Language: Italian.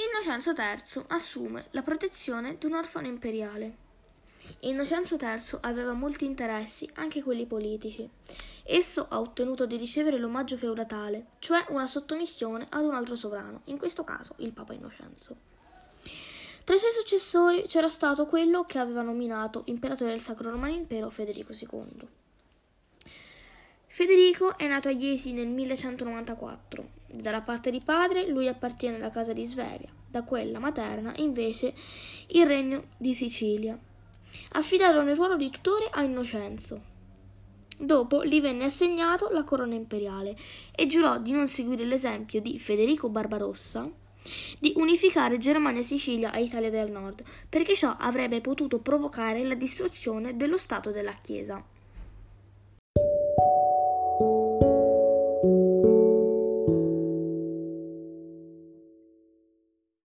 Innocenzo III assume la protezione di un orfano imperiale. Innocenzo III aveva molti interessi, anche quelli politici. Esso ha ottenuto di ricevere l'omaggio feudatale, cioè una sottomissione ad un altro sovrano, in questo caso il Papa Innocenzo. Tra i suoi successori c'era stato quello che aveva nominato imperatore del Sacro Romano Impero Federico II. Federico è nato a Iesi nel 1194. Dalla parte di padre lui appartiene alla casa di Svevia, da quella materna invece il regno di Sicilia. Affidarono il ruolo di tutore a Innocenzo. Dopo gli venne assegnato la corona imperiale e giurò di non seguire l'esempio di Federico Barbarossa di unificare Germania e Sicilia a Italia del Nord, perché ciò avrebbe potuto provocare la distruzione dello Stato della Chiesa.